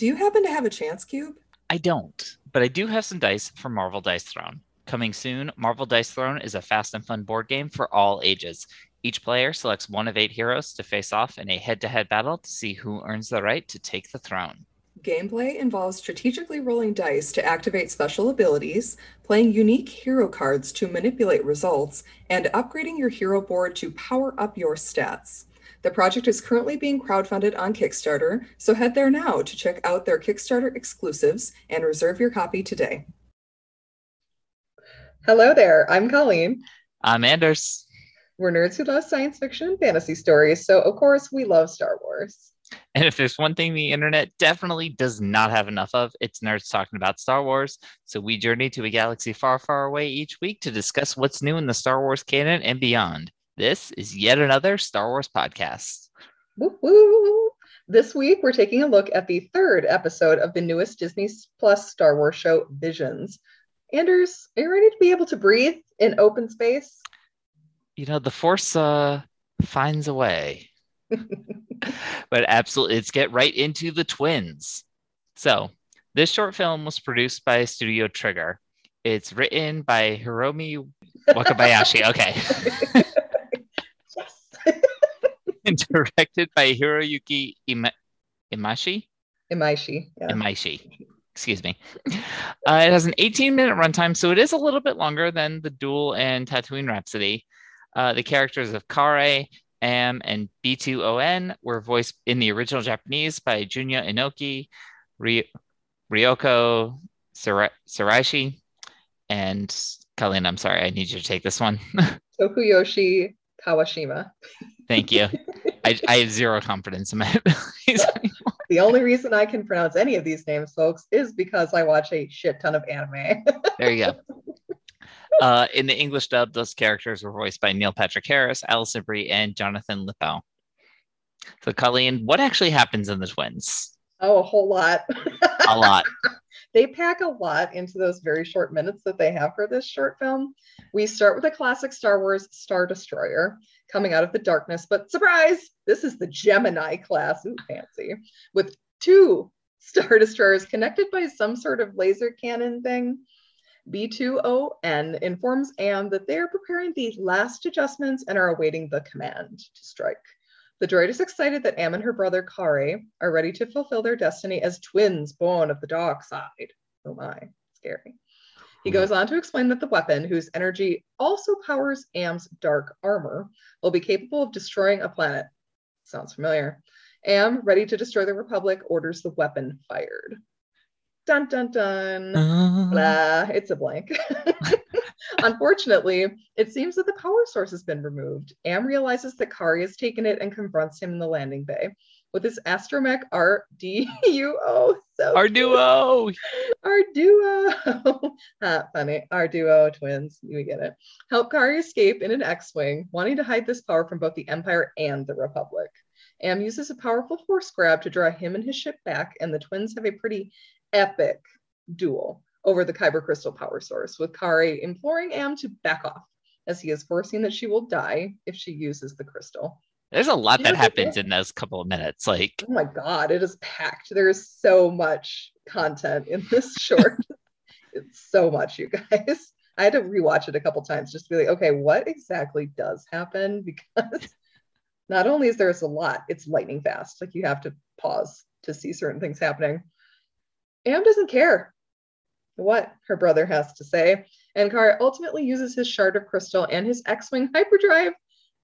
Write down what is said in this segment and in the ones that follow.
Do you happen to have a chance cube? I don't, but I do have some dice from Marvel Dice Throne. Coming soon, Marvel Dice Throne is a fast and fun board game for all ages. Each player selects one of eight heroes to face off in a head to head battle to see who earns the right to take the throne. Gameplay involves strategically rolling dice to activate special abilities, playing unique hero cards to manipulate results, and upgrading your hero board to power up your stats. The project is currently being crowdfunded on Kickstarter, so head there now to check out their Kickstarter exclusives and reserve your copy today. Hello there, I'm Colleen. I'm Anders. We're nerds who love science fiction and fantasy stories, so of course we love Star Wars. And if there's one thing the internet definitely does not have enough of, it's nerds talking about Star Wars. So we journey to a galaxy far, far away each week to discuss what's new in the Star Wars canon and beyond. This is yet another Star Wars podcast. Woo-hoo. This week we're taking a look at the third episode of the newest Disney Plus Star Wars show, Visions. Anders, are you ready to be able to breathe in open space? You know, the Force uh, finds a way. but absolutely, let's get right into the twins. So, this short film was produced by Studio Trigger. It's written by Hiromi Wakabayashi. Okay. and directed by Hiroyuki Ima- Imaishi. Imaishi. Yeah. Imaishi. Excuse me. Uh, it has an 18 minute runtime, so it is a little bit longer than the Duel and Tatooine Rhapsody. Uh, the characters of Karre, Am, and B2ON were voiced in the original Japanese by Junya Inoki, Ry- Ryoko Sara- Saraishi, and Colleen, I'm sorry, I need you to take this one. Tokuyoshi Kawashima. Thank you. I, I have zero confidence in my abilities. The only reason I can pronounce any of these names, folks, is because I watch a shit ton of anime. there you go. Uh, in the English dub, those characters were voiced by Neil Patrick Harris, Alison Brie, and Jonathan Lipow. So, Colleen, what actually happens in the twins? oh, a whole lot. A lot. they pack a lot into those very short minutes that they have for this short film. We start with a classic Star Wars Star Destroyer coming out of the darkness, but surprise, this is the Gemini class. Ooh, fancy. With two Star Destroyers connected by some sort of laser cannon thing. B2ON informs Am that they are preparing the last adjustments and are awaiting the command to strike. The droid is excited that Am and her brother Kari are ready to fulfill their destiny as twins born of the dark side. Oh my, scary. He goes on to explain that the weapon, whose energy also powers Am's dark armor, will be capable of destroying a planet. Sounds familiar. Am, ready to destroy the Republic, orders the weapon fired. Dun dun dun. Uh, Blah, it's a blank. Unfortunately, it seems that the power source has been removed. Am realizes that Kari has taken it and confronts him in the landing bay. With this astromech R-D-U-O. So our duo. Our duo. ah, funny. Our duo twins. You get it. Help Kari escape in an X-Wing, wanting to hide this power from both the Empire and the Republic. Am uses a powerful force grab to draw him and his ship back, and the twins have a pretty epic duel over the Kyber crystal power source, with Kari imploring Am to back off, as he is foreseeing that she will die if she uses the crystal. There's a lot that happens in those couple of minutes. Like, Oh my god, it is packed. There is so much content in this short. it's so much, you guys. I had to rewatch it a couple times just to be like, okay, what exactly does happen? Because not only is there a lot, it's lightning fast. Like you have to pause to see certain things happening. Am doesn't care what her brother has to say. And Kar ultimately uses his shard of crystal and his X-Wing hyperdrive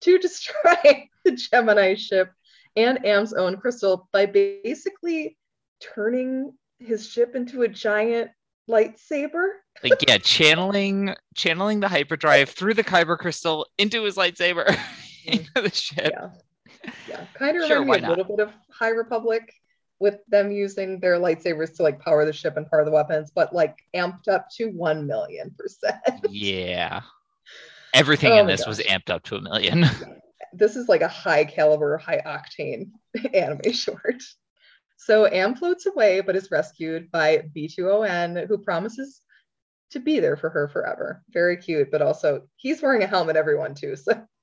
to destroy the Gemini ship and Am's own crystal by basically turning his ship into a giant lightsaber. like yeah, channeling channeling the hyperdrive through the kyber crystal into his lightsaber mm-hmm. into the ship. Yeah. Yeah. Kind of Sure, reminded me a little bit of High Republic with them using their lightsabers to like power the ship and power the weapons, but like amped up to 1 million percent. Yeah. Everything Oh in this was amped up to a million. This is like a high caliber, high octane anime short. So Am floats away, but is rescued by B2ON, who promises to be there for her forever. Very cute, but also he's wearing a helmet, everyone too. So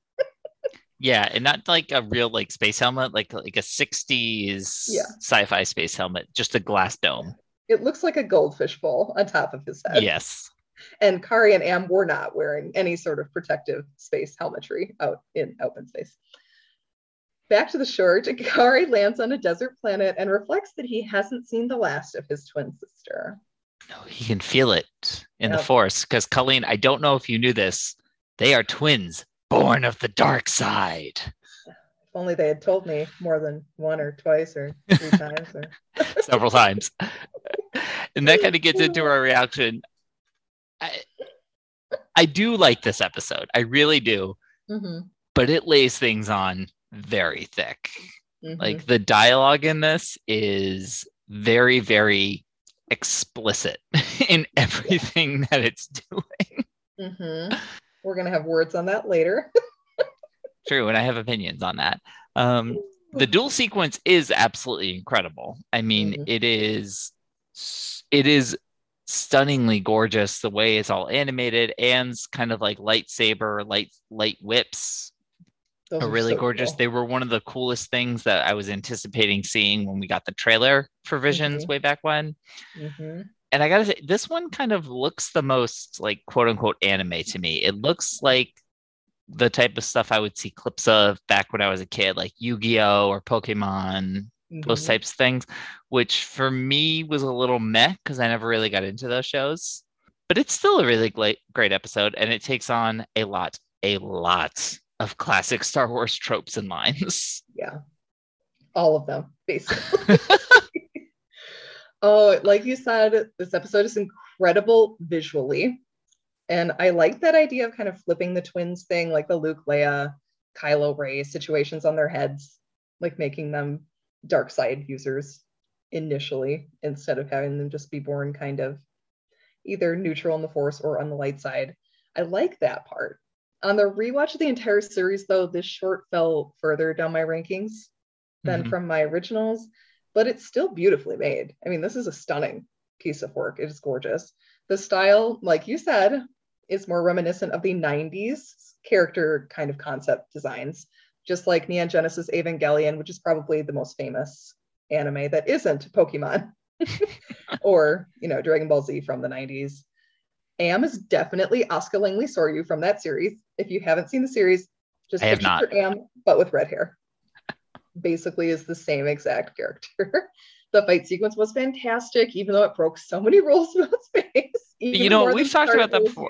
Yeah, and not like a real like space helmet, like like a 60s Yeah. sci-fi space helmet, just a glass dome. It looks like a goldfish bowl on top of his head. Yes. And Kari and Am were not wearing any sort of protective space helmetry out in open space. Back to the short, Kari lands on a desert planet and reflects that he hasn't seen the last of his twin sister. No, he can feel it in the force because Colleen, I don't know if you knew this. They are twins, born of the dark side. If only they had told me more than one or twice or three times. Or... several times. And that kind of gets into our reaction. I, I do like this episode. I really do, Mhm, but it lays things on very thick. mhm. Like the dialogue in this is very, very explicit in everything that it's doing. Mhm. we're gonna have words on that later. True, and I have opinions on that. Um, the duel sequence is absolutely incredible. I mean, Mhm. it is it is stunningly gorgeous the way it's all animated and kind of like lightsaber light light whips Those are really so gorgeous. cool. They were one of the coolest things that I was anticipating seeing when we got the trailer for Visions Mhm. way back when. Mhm. And I gotta say, this one kind of looks the most like quote unquote anime to me. It looks like the type of stuff I would see clips of back when I was a kid, like Yu-Gi-Oh or Pokemon, those Mhm. types of things, which for me was a little meh because I never really got into those shows. But it's still a really great, great episode, and it takes on a lot, a lot of classic Star Wars tropes and lines. Yeah. All of them, basically. oh, like you said, this episode is incredible visually. And I like that idea of kind of flipping the twins thing, like the Luke, Leia, Kylo Ray situations on their heads, like making them dark side users initially instead of having them just be born kind of either neutral on the force or on the light side. I like that part. On the rewatch of the entire series, though, this short fell further down my rankings than Mhm. from my originals, but it's still beautifully made. I mean, this is a stunning piece of work. It is gorgeous. The style, like you said, is more reminiscent of the 90s character kind of concept designs, just like Neon Genesis Evangelion, which is probably the most famous anime that isn't Pokemon or, you know, Dragon Ball Z from the 90s. Am is definitely Asuka Langley Soryu from that series. If you haven't seen the series, just I have picture Am, but with red hair. Basically, is the same exact character. the fight sequence was fantastic, even though it broke so many rules about space. You know, we've talked about that before.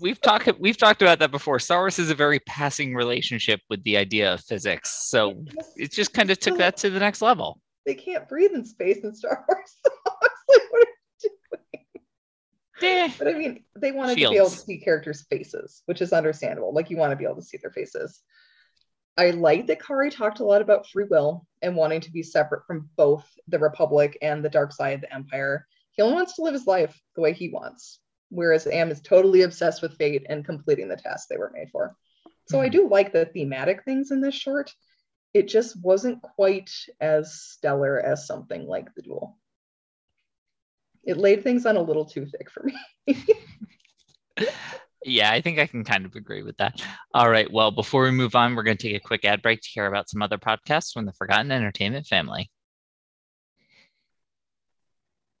We've talked we've talked about that before. Star Wars is a very passing relationship with the idea of physics. So it just kind of took that to the next level. they can't breathe in space in Star Wars. So like, what are you doing? Eh, But I mean, they wanted to be able to see characters' faces, which is understandable. Like you want to be able to see their faces. I like that Kari talked a lot about free will and wanting to be separate from both the Republic and the dark side, of the Empire. He only wants to live his life the way he wants, whereas Am is totally obsessed with fate and completing the tasks they were made for. So I Mhm. do like the thematic things in this short. It just wasn't quite as stellar as something like The Duel. It laid things on a little too thick for me. Yeah, I think I can kind of agree with that. All right. Well, before we move on, we're going to take a quick ad break to hear about some other podcasts from the Forgotten Entertainment family.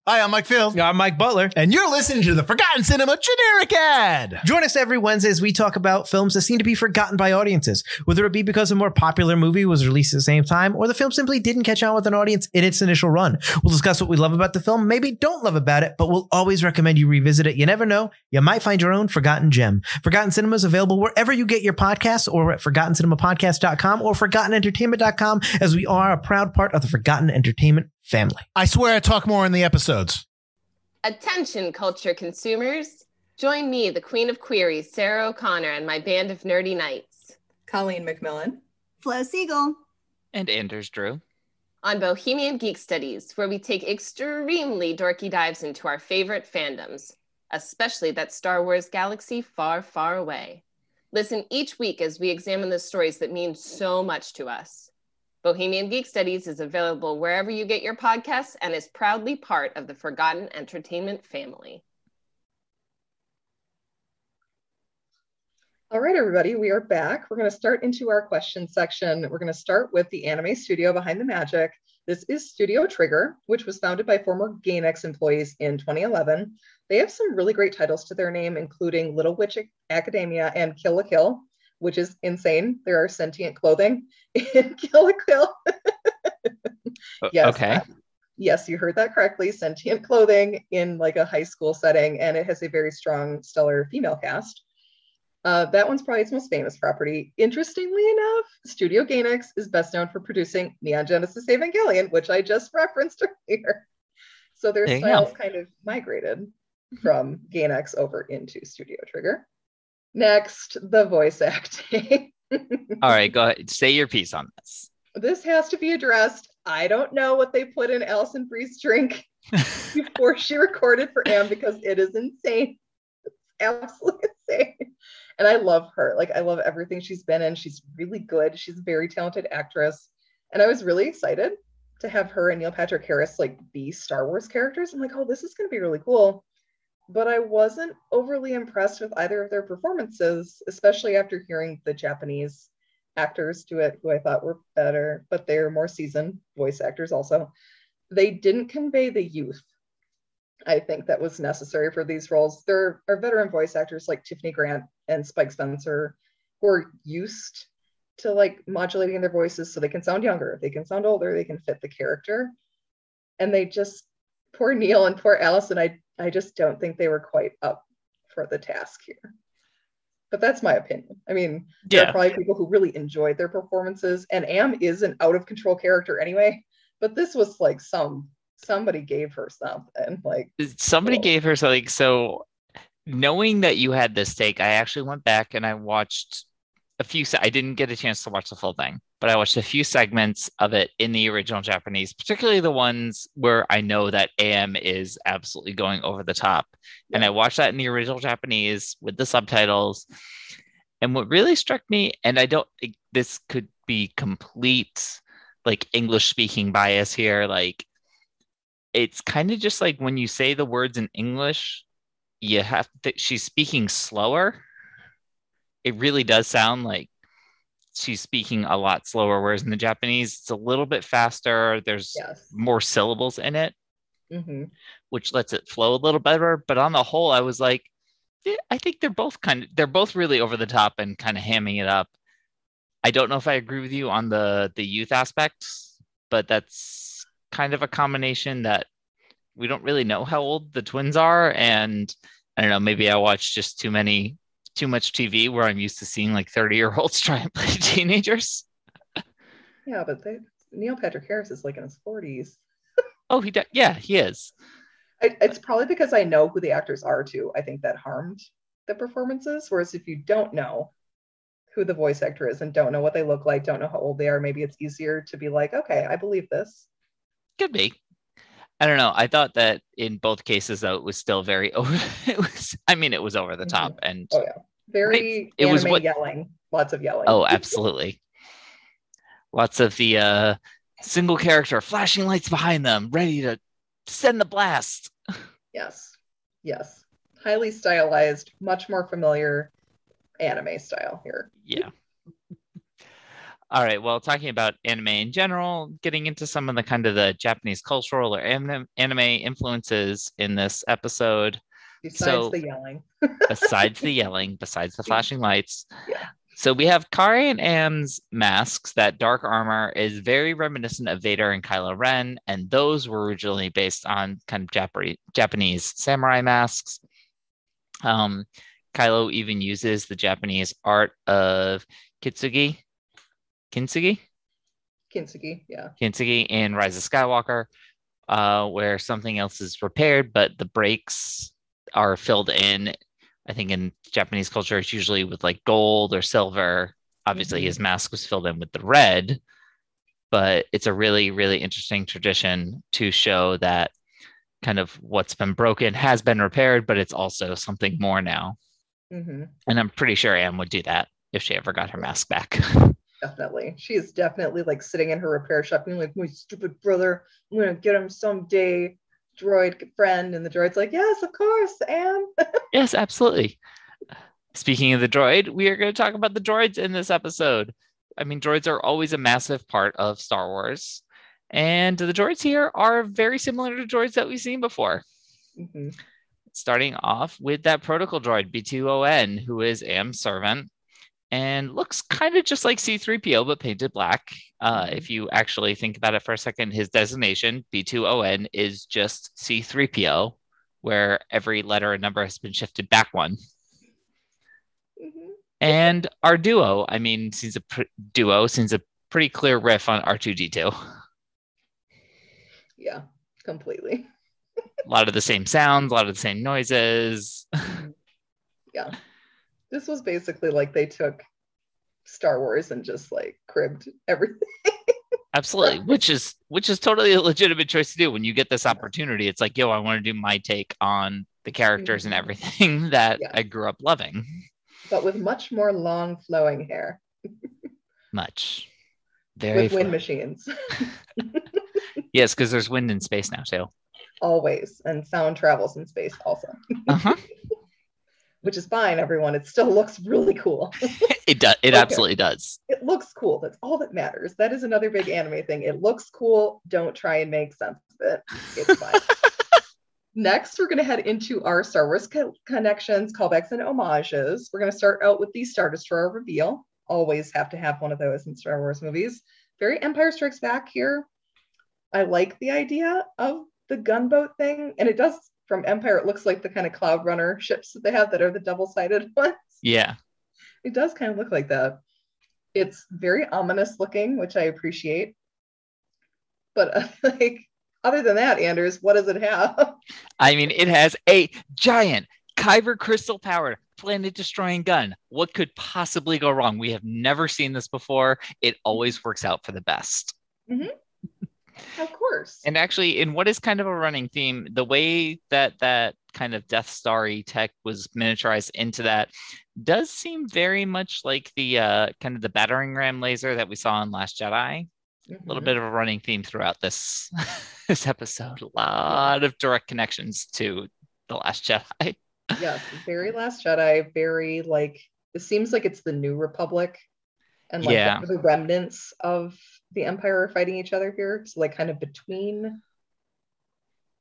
Hi, I'm Mike Field. I'm Mike Butler. And you're listening to the Forgotten Cinema generic ad. Join us every Wednesday as we talk about films that seem to be forgotten by audiences, whether it be because a more popular movie was released at the same time or the film simply didn't catch on with an audience in its initial run. We'll discuss what we love about the film, maybe don't love about it, but we'll always recommend you revisit it. You never know, you might find your own forgotten gem. Forgotten Cinema is available wherever you get your podcasts or at forgottencinemapodcast.com or forgottenentertainment.com as we are a proud part of the Forgotten Entertainment family. I swear I talk more in the episodes. Attention, culture consumers. Join me, the Queen of Queries, Sarah O'Connor, and my band of nerdy knights Colleen McMillan. Flo Siegel. And Anders Drew. on Bohemian Geek Studies, where we take extremely dorky dives into our favorite fandoms, especially that Star Wars galaxy far, far away. Listen each week as we examine the stories that mean so much to us. Bohemian Geek Studies is available wherever you get your podcasts and is proudly part of the Forgotten Entertainment family. All right, everybody, we are back. We're going to start into our question section. We're going to start with the anime studio behind the magic. This is Studio Trigger, which was founded by former Gainax employees in 2011. They have some really great titles to their name, including Little Witch Academia and Kill la Kill, which is insane. There are sentient clothing in Kill la Kill. yes. Okay. Yes, you heard that correctly. Sentient clothing in like a high school setting, and it has a very strong, stellar female cast. Uh, that one's probably its most famous property. Interestingly enough, Studio Gainax is best known for producing Neon Genesis Evangelion, which I just referenced earlier. So their There styles kind of migrated from Gainax over into Studio Trigger. Next, the voice acting. All right, go ahead. Say your piece on this. this has to be addressed. I don't know what they put in Alison Brie's drink before she recorded for Am because it is insane. It's absolutely insane. And I love her. Like I love everything she's been in. She's really good. She's a very talented actress. And I was really excited to have her and Neil Patrick Harris like be Star Wars characters. I'm like, oh, this is gonna be really cool. But I wasn't overly impressed with either of their performances, especially after hearing the Japanese actors do it, who I thought were better, but they're more seasoned voice actors also. They didn't convey the youth I think that was necessary for these roles. There are veteran voice actors like Tiffany Grant and Spike Spencer who are used to like modulating their voices so they can sound younger, they can sound older, they can fit the character. And they just poor Neil and poor Alison, I I just don't think they were quite up for the task here. But that's my opinion. I mean, there are probably people who really enjoyed their performances, and Am is an out of control character anyway. But this was like some somebody gave her something. Like, Somebody Cool. gave her something. So, knowing that you had this take, I actually went back and I watched a few. I didn't get a chance to watch the full thing, but I watched a few segments of it in the original Japanese, particularly the ones where I know that AM is absolutely going over the top. And I watched that in the original Japanese with the subtitles. And what really struck me, and I don't think this could be complete like English speaking bias here, like it's kind of just like when you say the words in English, you have to, she's speaking slower. It really does sound like she's speaking a lot slower, whereas in the Japanese, it's a little bit faster. There's yes. more syllables in it, hmm which lets it flow a little better. But on the whole, I was like, "Yeah, I think they're both kind of they're both really over the top and kind of hamming it up. I don't know if I agree with you on the the youth aspects, but that's kind of a combination that we don't really know how old the twins are, and I don't know. Maybe I watch just too many too much TV where I'm used to seeing like 30 year olds try and play teenagers. Yeah, but they, Neil Patrick Harris is like in his 40s. Oh, he does. Yeah, he is. I, it's probably because I know who the actors are too. I think that harmed the performances. Whereas if you don't know who the voice actor is and don't know what they look like, don't know how old they are, maybe it's easier to be like, okay, I believe this. Could be. I don't know. I thought that in both cases, though, it was still very over. It was. I mean, it was over the top, and Oh yeah, very It was anime what- yelling, lots of yelling. oh, absolutely. Lots of the uh, single character flashing lights behind them, ready to send the blast. yes, yes, highly stylized, much more familiar anime style here. Yeah. All right. Well, talking about anime in general, getting into some of the kind of the Japanese cultural or anime, influences in this episode. Besides So- the yelling, besides the yelling, besides the flashing lights. Yeah. So we have Karre and Am's masks. That dark armor is very reminiscent of Vader and Kylo Ren, and those were originally based on kind of Japanese Japanese samurai masks. Um, Kylo even uses the Japanese art of kitsugi, kintsugi, Kintsugi, yeah, Kintsugi in Rise of Skywalker, uh, where something else is repaired, but the breaks are filled in. I think in Japanese culture, it's usually with like gold or silver. Obviously, Mhm. his mask was filled in with the red, but it's a really, really interesting tradition to show that kind of what's been broken has been repaired, but it's also something more now. hmm And I'm pretty sure Anne would do that if she ever got her mask back. definitely. She is definitely like sitting in her repair shop being like, my stupid brother, I'm gonna get him someday, droid friend. And the droid's like, yes, of course, Am. yes, absolutely. Speaking of the droid, we are going to talk about the droids in this episode. I mean, droids are always a massive part of Star Wars. And the droids here are very similar to droids that we've seen before. Mhm. Starting off with that protocol droid, B2ON, who is Am's servant and looks kind of just like C3PO, but painted black. Uh, if you actually think about it for a second, his designation, B2ON, is just C3PO, where every letter and number has been shifted back one. Mhm. And our duo, I mean, seems a pr- duo, seems a pretty clear riff on R2D2. Yeah, completely. A lot of the same sounds, a lot of the same noises. Yeah. This was basically like they took Star Wars and just like cribbed everything. Absolutely, which is which is totally a legitimate choice to do when you get this opportunity. It's like, yo, I want to do my take on the characters and Mhm. everything that Yeah. I grew up loving. but with much more long flowing hair Much. Very with wind machines Yes, because there's wind in space now too. always and sound travels in space also Uh-huh. Which is fine everyone. It still looks really cool. It does it Okay. absolutely does. it looks cool. That's all that matters. That is another big anime thing. It looks cool. Don't try and make sense of it. It's fine. Next we're going to head into our star wars co- connections callbacks and homages. We're going to start out with the star destroyer reveal. Always have to have one of those in star wars movies. Very empire strikes back here. I like the idea of the gunboat thing and it does from empire it looks like the kind of cloud runner ships that they have that are the double-sided ones Yeah. it does kind of look like that. It's very ominous looking, which I appreciate. But uh, like, other than that, Anders, what does it have? I mean, it has a giant Kyber crystal powered planet destroying gun. What could possibly go wrong? We have never seen this before. It always works out for the best. Of course. And actually, in what is kind of a running theme, the way that that kind of Death Starry tech was miniaturized into that does seem very much like the uh, kind of the battering ram laser that we saw in Last Jedi. A little Mhm. bit of a running theme throughout this this episode. A lot of direct connections to the Last Jedi. Yes, very Last Jedi, very like, it seems like it's the New Republic and like Yeah. the remnants of the Empire are fighting each other here. So, like, kind of between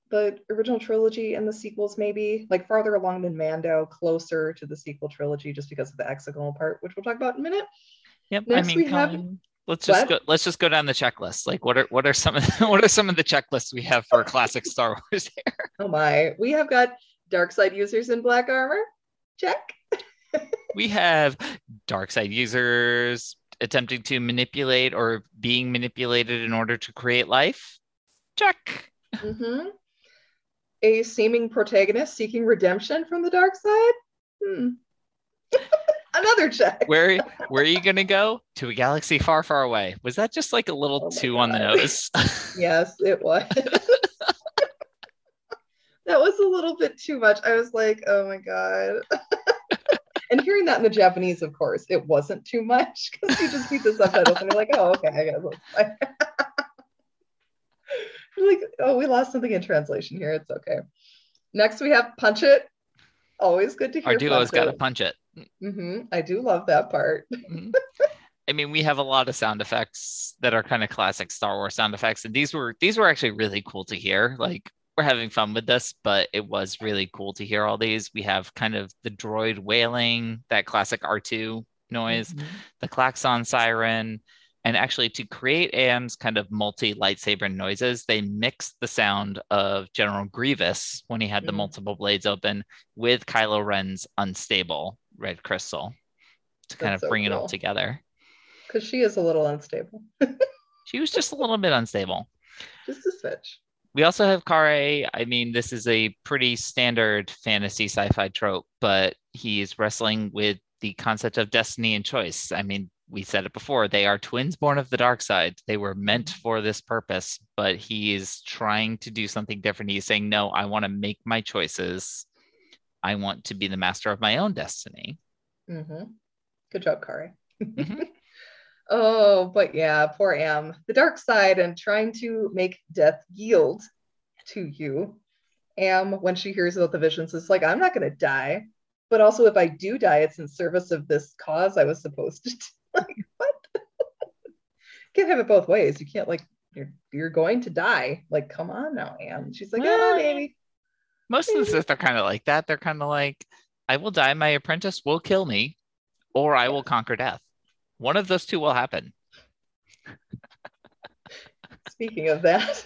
the original trilogy and the sequels, maybe like farther along than Mando, closer to the sequel trilogy, just because of the hexagonal part, which we'll talk about in a minute. Yep. Next I mean, we have- um, let's just What? go. Let's just go down the checklist. Like, what are what are some of the, what are some of the checklists we have for classic Star Wars here? Oh my, we have got dark side users in black armor. Check. We have dark side users attempting to manipulate or being manipulated in order to create life. Check. hmm A seeming protagonist seeking redemption from the dark side. Hmm. Another check. Where where are you gonna go? To a galaxy far, far away. Was that just like a little Oh too on the nose? Yes, it was. that was a little bit too much. I was like, oh my God. And hearing that in the Japanese, of course, it wasn't too much because you just read the subtitles and you're like, oh, okay, I guess. You're like, oh, we lost something in translation here. It's okay. Next, we have Punch It. Always good to hear. Our duo's got to Punch it. It. hmm I do love that part. Mhm. I mean, we have a lot of sound effects that are kind of classic Star Wars sound effects, and these were these were actually really cool to hear. Like we're having fun with this, but it was really cool to hear all these. We have kind of the droid wailing, that classic R2 noise, Mhm. the klaxon siren, and actually to create AM's kind of multi lightsaber noises, they mixed the sound of General Grievous when he had the Mm. multiple blades open with Kylo Ren's unstable red crystal to kind of so bring it all together. Because she is a little unstable. She was just a little bit unstable. Just a switch. We also have Karre. I mean, this is a pretty standard fantasy sci-fi trope, but he's wrestling with the concept of destiny and choice. I mean, we said it before, they are twins born of the dark side. They were meant for this purpose, but he is trying to do something different. He's saying, No, I want to make my choices. I want to be the master of my own destiny. hmm Good job, Kari. Mhm. oh, but yeah, poor Am. The dark side and trying to make death yield to you. Am, when she hears about the visions, is like, I'm not going to die. but also if I do die, it's in service of this cause I was supposed to. do. like what? can't have it both ways. You can't like you're you're going to die. Like come on now, Am. She's like, Well, oh, baby. Most of the Sith are kind of like that. They're kind of like, I will die, my apprentice will kill me, or I will conquer death. One of those two will happen. Speaking of that,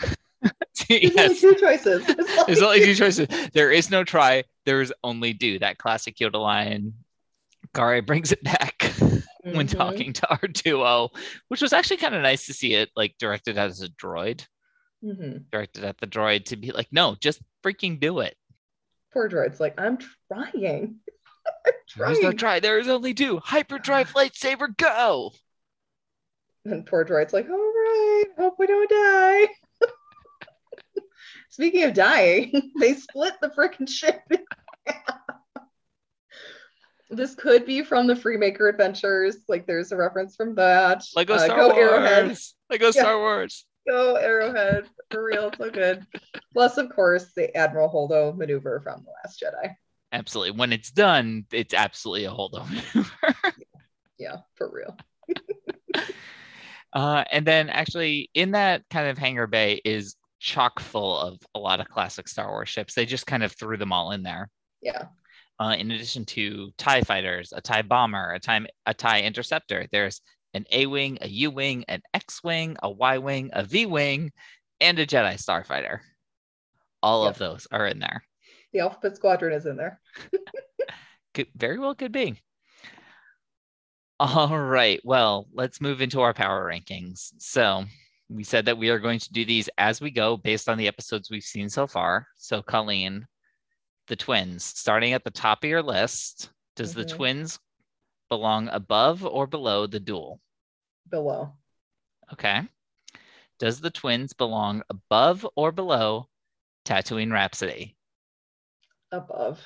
there's only two choices. There's only two choices. There is no try. There is only do. That classic Yoda line. Karre brings it back when Mhm. talking to R2O, which was actually kind of nice to see it like directed as a droid, Mhm. directed at the droid to be like, no, just freaking do it. Poor droid's like, I'm trying. There's no try. There is only do. Hyperdrive lightsaber, go. And poor droid's like, all right, hope we don't die. Speaking of dying, they split the frickin' ship. this could be from the Freemaker Adventures. Like, there's a reference from that. Lego Uh, Star go Wars. Arrowhead. Lego Yeah. Star Wars. Go Arrowhead. For real, so good. Plus, of course, the Admiral Holdo maneuver from The Last Jedi. Absolutely. When it's done, it's absolutely a holdover. Yeah, for real. uh, and then actually in that kind of hangar bay is chock full of a lot of classic Star Wars ships. They just kind of threw them all in there. Yeah. Uh, in addition to TIE fighters, a TIE bomber, a TIE, a TIE interceptor, there's an A Wing, a U Wing, an X Wing, a Y Wing, a V Wing, and a Jedi Starfighter. All of those are in there. The Alphabet Squadron is in there. Could, very well could be. All right. Well, let's move into our power rankings. So we said that we are going to do these as we go based on the episodes we've seen so far. So, Colleen, the twins, starting at the top of your list, does the Mhm. twins belong above or below the duel? Below. Okay. Does the twins belong above or below Tatooine Rhapsody? Above.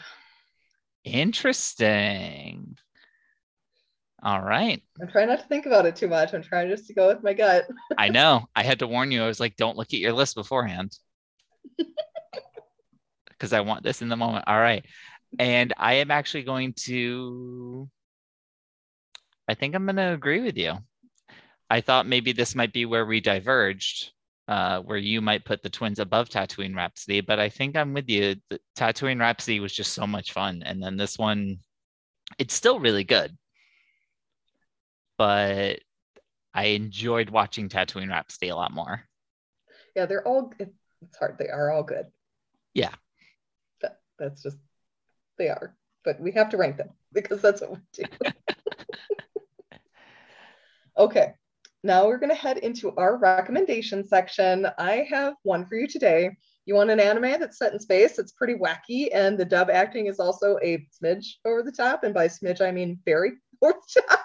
Interesting. All right. I'm trying not to think about it too much. I'm trying just to go with my gut. I know. I had to warn you. I was like, don't look at your list beforehand. Because I want this in the moment. All right. And I am actually going to, I think I'm going to agree with you. I thought maybe this might be where we diverged, uh, where you might put the twins above Tatooine Rhapsody, but I think I'm with you. The Tatooine Rhapsody was just so much fun. And then this one, it's still really good. But I enjoyed watching Tatooine Rhapsody a lot more. Yeah, they're all. it- It's hard. They are all good. Yeah. That, that's just they are. But we have to rank them because that's what we do. okay, now we're gonna head into our recommendation section. I have one for you today. You want an anime that's set in space? It's pretty wacky, and the dub acting is also a smidge over the top. And by smidge, I mean very over the top.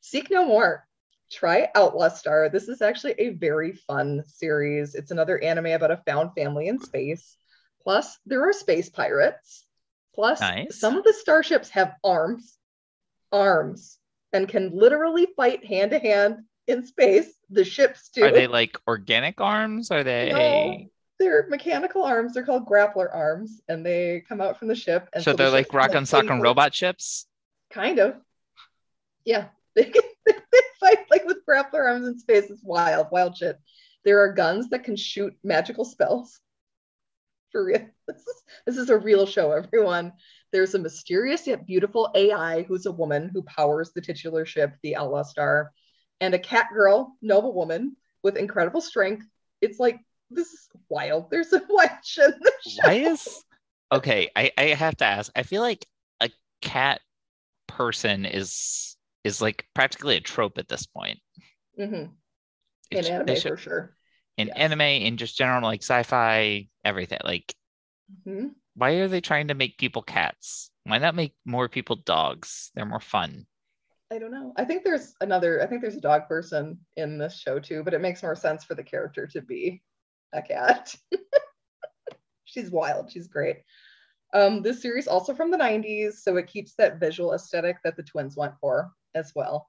Seek No More. Try Outlaw Star. This is actually a very fun series. It's another anime about a found family in space. Plus, there are space pirates. Plus, Nice. some of the starships have arms, arms, and can literally fight hand to hand in space. The ships do. Are they like organic arms? Are they? No, they're mechanical arms. They're called grappler arms, and they come out from the ship. And so the they're ships like rock and sock and robot ships? Kind of. Yeah. They, they fight like with grappler arms in space. It's wild, wild shit. There are guns that can shoot magical spells. For real. This is, this is a real show, everyone. There's a mysterious yet beautiful AI who's a woman who powers the titular ship, the Outlaw Star, and a cat girl, noble woman with incredible strength. It's like, this is wild. There's a wild shit in this show. Why is okay? I, I have to ask. I feel like a cat person is is like practically a trope at this point. Mm-hmm. In anime, they for sure. in yes. anime, in just general like sci-fi, everything. Like, Mhm. why are they trying to make people cats? Why not make more people dogs? They're more fun. I don't know. I think there's another, I think there's a dog person in this show too, but it makes more sense for the character to be a cat. She's wild. She's great. Um, this series also from the 90s, so it keeps that visual aesthetic that the twins went for as well.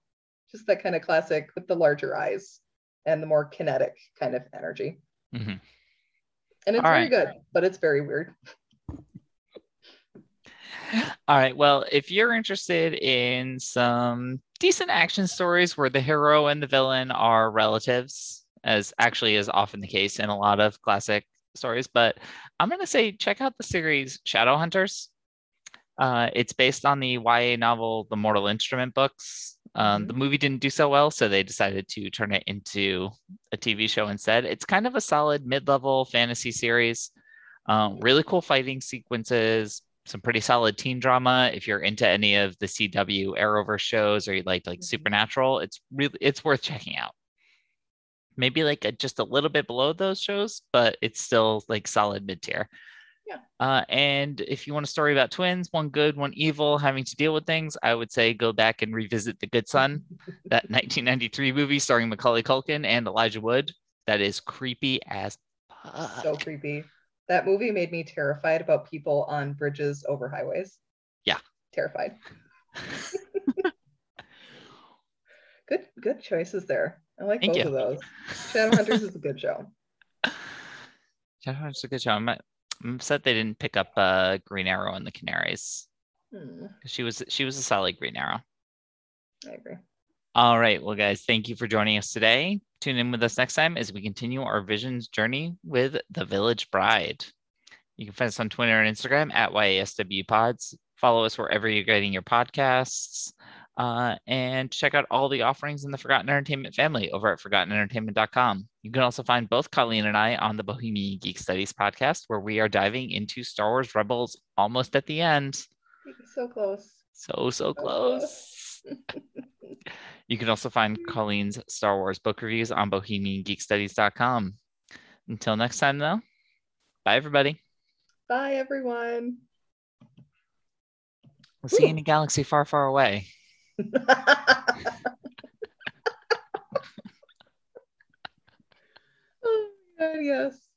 Just that kind of classic with the larger eyes and the more kinetic kind of energy. Mhm. And it's All very right. good, but it's very weird. All right. Well, if you're interested in some decent action stories where the hero and the villain are relatives, as actually is often the case in a lot of classic stories, but I'm going to say check out the series Shadowhunters. Uh, it's based on the YA novel The Mortal Instrument books. Um, The movie didn't do so well, so they decided to turn it into a TV show instead. It's kind of a solid mid level fantasy series. Um, really cool fighting sequences, some pretty solid teen drama. If you're into any of the CW Arrowverse shows or you like like Mhm. Supernatural, it's really it's worth checking out. Maybe like a, just a little bit below those shows, but it's still like solid mid tier. Yeah. Uh, and if you want a story about twins, one good, one evil, having to deal with things, I would say go back and revisit The Good Son, that 1993 movie starring Macaulay Culkin and Elijah Wood. That is creepy as fuck. So creepy. That movie made me terrified about people on bridges over highways. Yeah. Terrified. good good choices there. I like Thank both you. of those. Shadowhunters is a good show. Shadowhunters is a good show. I'm, I'm upset they didn't pick up uh, Green Arrow and the Canaries. Hmm, She was she was a solid Green Arrow. I agree. All right. Well, guys, thank you for joining us today. Tune in with us next time as we continue our visions journey with The Village Bride. You can find us on Twitter and Instagram at YASW Pods. Follow us wherever you're getting your podcasts. Uh, and check out all the offerings in the Forgotten Entertainment family over at ForgottenEntertainment.com. You can also find both Colleen and I on the Bohemian Geek Studies podcast, where we are diving into Star Wars Rebels almost at the end. So close. So, so close. You can also find Colleen's Star Wars book reviews on bohemiangeekstudies.com. Until next time, though, bye, everybody. Bye everyone. We'll see you in a galaxy far, far away. oh god, yes.